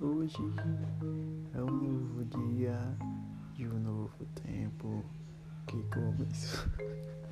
hoje é um novo dia de um novo tempo que começou.